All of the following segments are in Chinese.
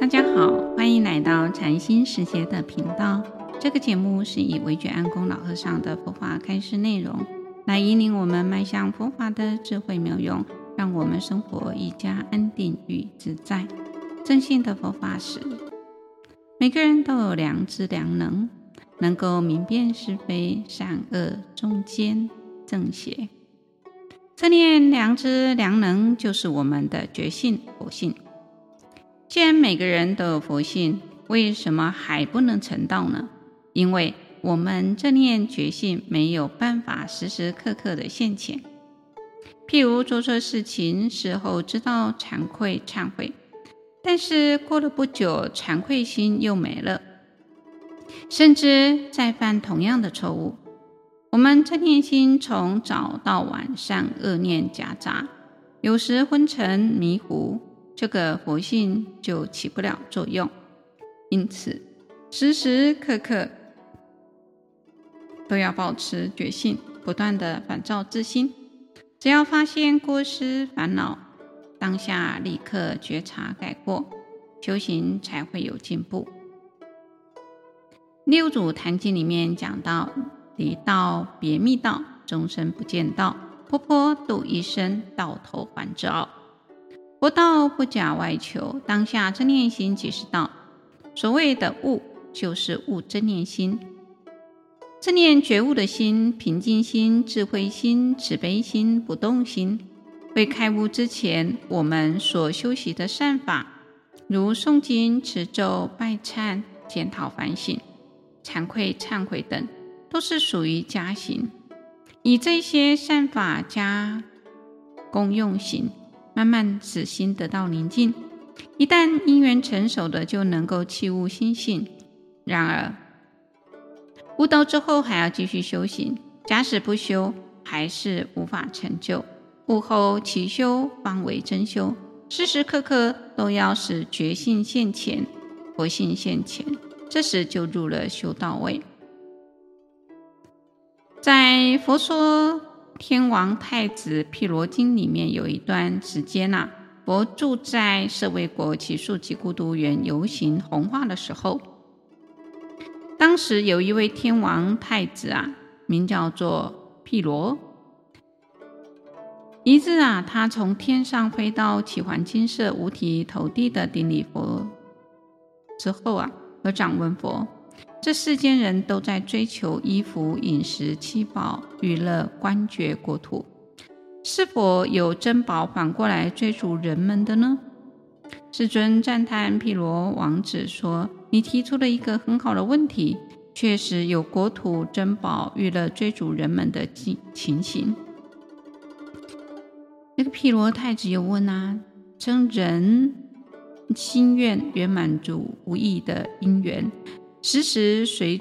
大家好，欢迎来到禅心时节的频道。这个节目是以惟觉安公老和尚的佛法开示内容，来引领我们迈向佛法的智慧妙用，让我们生活愈加安定与自在。正信的佛法是，每个人都有良知良能，能够明辨是非、善恶、忠奸、正邪。这念良知良能，就是我们的觉性佛性。既然每个人都有佛性，为什么还不能成道呢？因为我们这念觉性没有办法时时刻刻的现前。譬如做错事情，事后知道惭愧忏悔，但是过了不久，惭愧心又没了，甚至再犯同样的错误。我们这念心从早到晚上恶念夹杂，有时昏沉迷糊。这个佛性就起不了作用，因此时时刻刻都要保持觉性，不断地反照自心。只要发现过失烦恼，当下立刻觉察改过，修行才会有进步。六祖坛经里面讲到：离道别密道，终身不见道；婆婆度一生，到头还自傲。佛道不假外求，当下真念心即是道。所谓的悟，就是悟真念心。这念觉悟的心、平静心、智慧心、慈悲心、不动心，未开悟之前，我们所修习的善法，如诵经、持咒、拜忏、检讨反省、惭愧忏悔等，都是属于加行。以这些善法加功用行。慢慢使心得到宁静，一旦因缘成熟的，就能够契悟心性。然而，悟道之后还要继续修行，假使不修，还是无法成就。悟后齐修方为真修，时时刻刻都要使觉性现前，佛性现前，这时就入了修道位。在佛说。天王太子毗罗经里面有一段时间呐、佛住在舍卫国只树给孤独园游行弘化的时候，当时有一位天王太子啊，名叫做毗罗。一日啊，他从天上飞到起环金色，五体投地的顶礼佛之后啊，合掌问佛。这世间人都在追求衣服、饮食、七宝、娱乐、官爵、国土，是否有珍宝反过来追逐人们的呢？世尊赞叹毗罗王子说：“你提出了一个很好的问题，确实有国土、珍宝、娱乐追逐人们的情形。”那个毗罗太子又问啊：“称人心愿圆满足无异的因缘。”时时随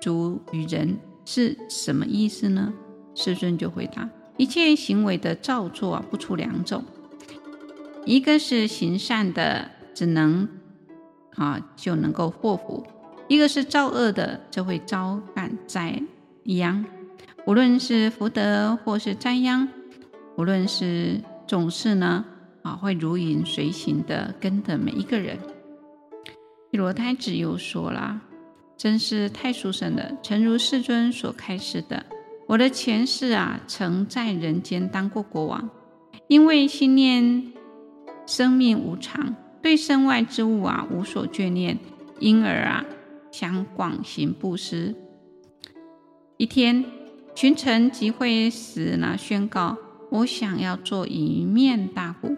逐于人是什么意思呢？世尊就回答：一切行为的造作，不出两种，一个是行善的，只能啊就能够获福；一个是造恶的，就会招感灾殃。无论是福德或是灾殃，无论是总是呢啊会如影随形的跟着每一个人。毘罗太子又说了。真是太殊胜了！诚如世尊所开示的，我的前世啊，曾在人间当过国王，因为心念生命无常，对身外之物啊无所眷恋，因而啊想广行布施。一天，群臣集会时呢，宣告我想要做一面大鼓，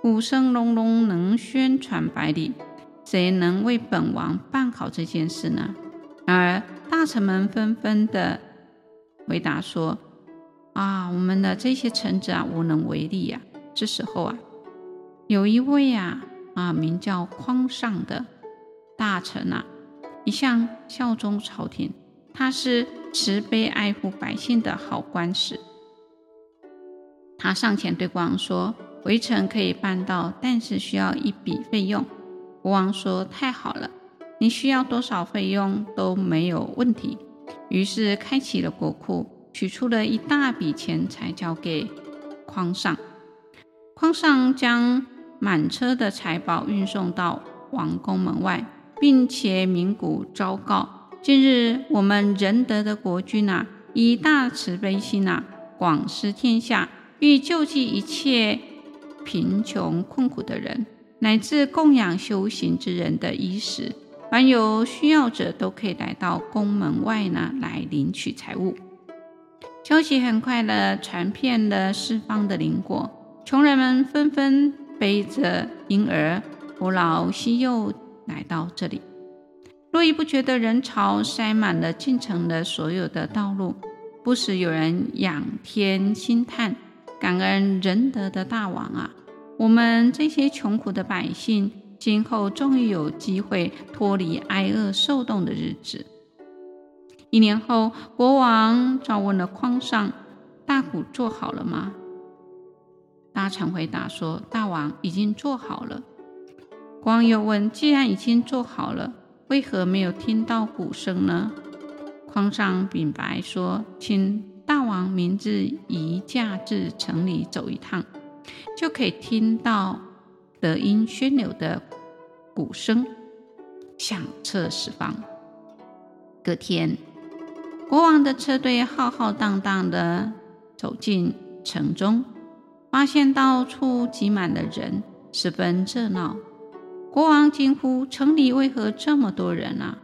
鼓声隆隆，能宣传百里。谁能为本王办好这件事呢？然而大臣们纷纷的回答说：“啊，我们的这些臣子啊，无能为力呀。”这时候啊，有一位啊啊名叫匡尚的大臣啊，一向效忠朝廷，他是慈悲爱护百姓的好官使。他上前对国王说：“微臣可以办到，但是需要一笔费用。”国王说：“太好了，你需要多少费用都没有问题。”于是开启了国库，取出了一大笔钱财交给匡上。匡上将满车的财宝运送到王宫门外，并且鸣鼓昭告：今日我们仁德的国君啊，以大慈悲心啊，广施天下，欲救济一切贫穷困苦的人，乃至供养修行之人的衣食。凡有需要者，都可以来到宫门外呢，来领取财物。消息很快地传遍了四方的邻国，穷人们纷纷背着婴儿，扶老携幼来到这里。络绎不绝的人潮塞满了进城的所有的道路，不时有人仰天兴叹，感恩仁德的大王啊！我们这些穷苦的百姓，今后终于有机会脱离挨饿受冻的日子。一年后，国王召问了匡尚：“大鼓做好了吗？”大臣回答说：“大王已经做好了。”国王又问：“既然已经做好了，为何没有听到鼓声呢？”匡尚禀白说：“请大王明日移驾至城里走一趟，就可以听到德音宣流的鼓声，响彻四方。”隔天，国王的车队浩浩荡荡地走进城中。发现到处挤满了人，十分热闹。国王惊呼：“城里为何这么多人啊？”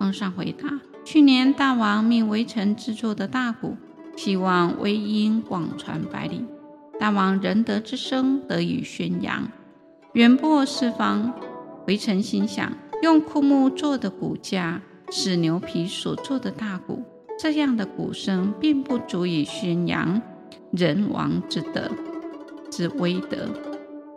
皇上回答：“去年大王命微臣制作的大鼓，希望微音广传百里，大王仁德之声得以宣扬，远播四方。微臣心想，用枯木做的骨架，是牛皮所做的大鼓，这样的鼓声并不足以宣扬仁王之德。”之威德，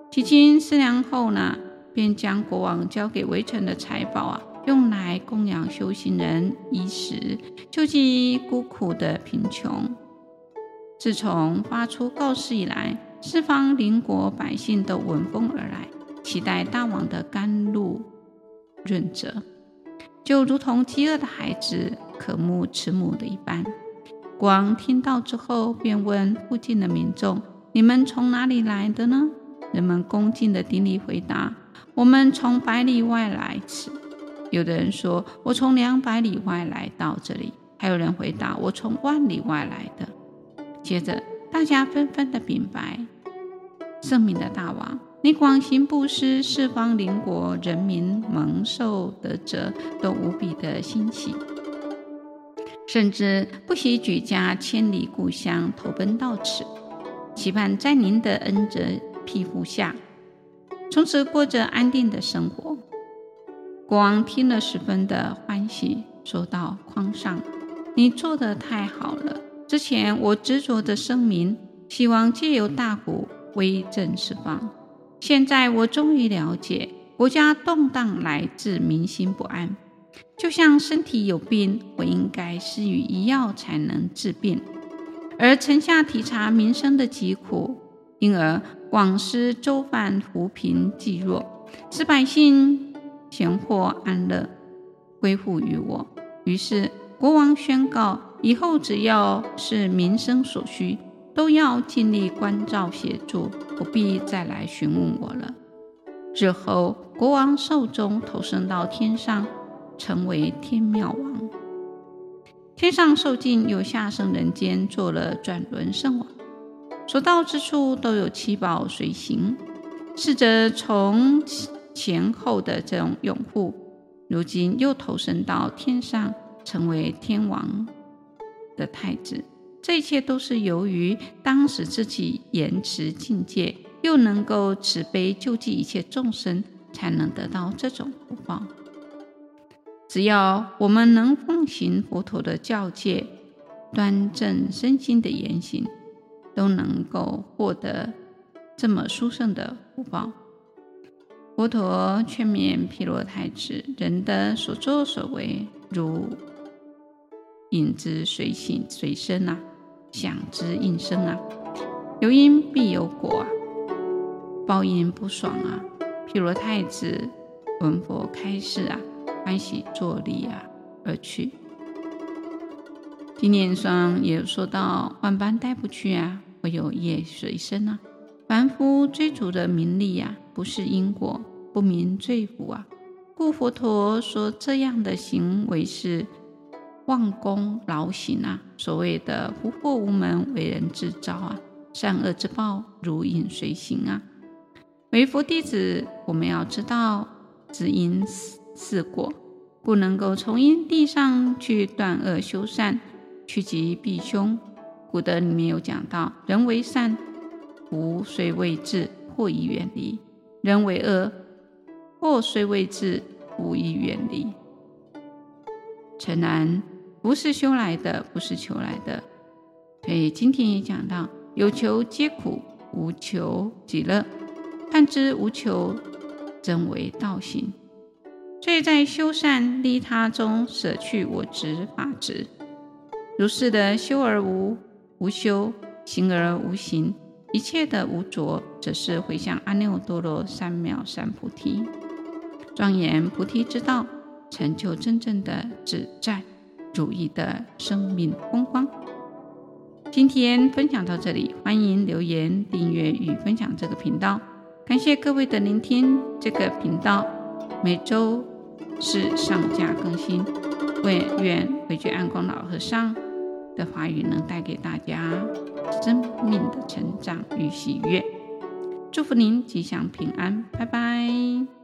几经思量后呢，便将国王交给微臣的财宝啊，用来供养修行人衣食，救济孤苦的贫穷。自从发出告示以来，四方邻国百姓都闻风而来，期待大王的甘露润泽，就如同饥饿的孩子渴慕慈母的一般。国王听到之后，便问附近的民众。你们从哪里来的呢？人们恭敬地顶礼回答：“我们从百里外来此。”有的人说：“我从两百里外来到这里。”还有人回答：“我从万里外来的。”接着，大家纷纷的禀白：“圣明的大王，你广行布施，四方邻国人民蒙受德泽，都无比的欣喜，甚至不惜举家千里故乡，投奔到此。”期盼在您的恩泽庇护下，从此过着安定的生活。国王听了十分的欢喜，说道：“匡上，你做得太好了。之前我执着的声明，希望借由大鼓威震四方。现在我终于了解，国家动荡来自民心不安。就像身体有病，我应该施予医药才能治病。”而臣下体察民生的疾苦，因而广施粥饭扶贫济弱，使百姓闲获安乐，归附于我。于是国王宣告：以后只要是民生所需，都要尽力关照协助，不必再来询问我了。日后国王寿终，投生到天上，成为天妙王。天上寿尽，又下生人间，做了转轮圣王。所到之处都有七宝随行，侍着从前后的这种拥护。如今又投生到天上，成为天王的太子。这一切都是由于当时自己严持境界，又能够慈悲救济一切众生，才能得到这种福报。只要我们能奉行佛陀的教诫，端正身心的言行，都能够获得这么殊胜的福报。佛陀劝勉毗罗太子：人的所作所为，如影之随形随身啊，响之应声啊，有因必有果啊，报应不爽啊。譬如太子闻佛开示啊。欢喜坐立啊，而去。经典上也说到：万般带不去啊，唯有业随身啊。凡夫追逐的名利呀、啊，不是因果，不明罪福啊！故佛陀说这样的行为是忘功劳行啊！所谓的福祸无门，为人自招啊！善恶之报，如影随形啊！为佛弟子，我们要知道知因是果，不能够从因地上去断恶修善，趋吉避凶。古德里面有讲到：人为善，福虽未至，祸已远离；人为恶，祸虽未至，福已远离。诚然，不是修来的，不是求来的。所以今天也讲到：有求皆苦，无求即乐。探知无求，真为道行。所以在修善利他中，舍去我执法执，如是的修而无无修，行而无行，一切的无着，则是回向阿耨多罗三藐三菩提，庄严菩提之道，成就真正的自在主义的生命风光。今天分享到这里，欢迎留言、订阅与分享这个频道。感谢各位的聆听，这个频道每周四上架更新。愿愿惟觉安公老和尚的话语能带给大家生命的成长与喜悦。祝福您吉祥平安，拜拜。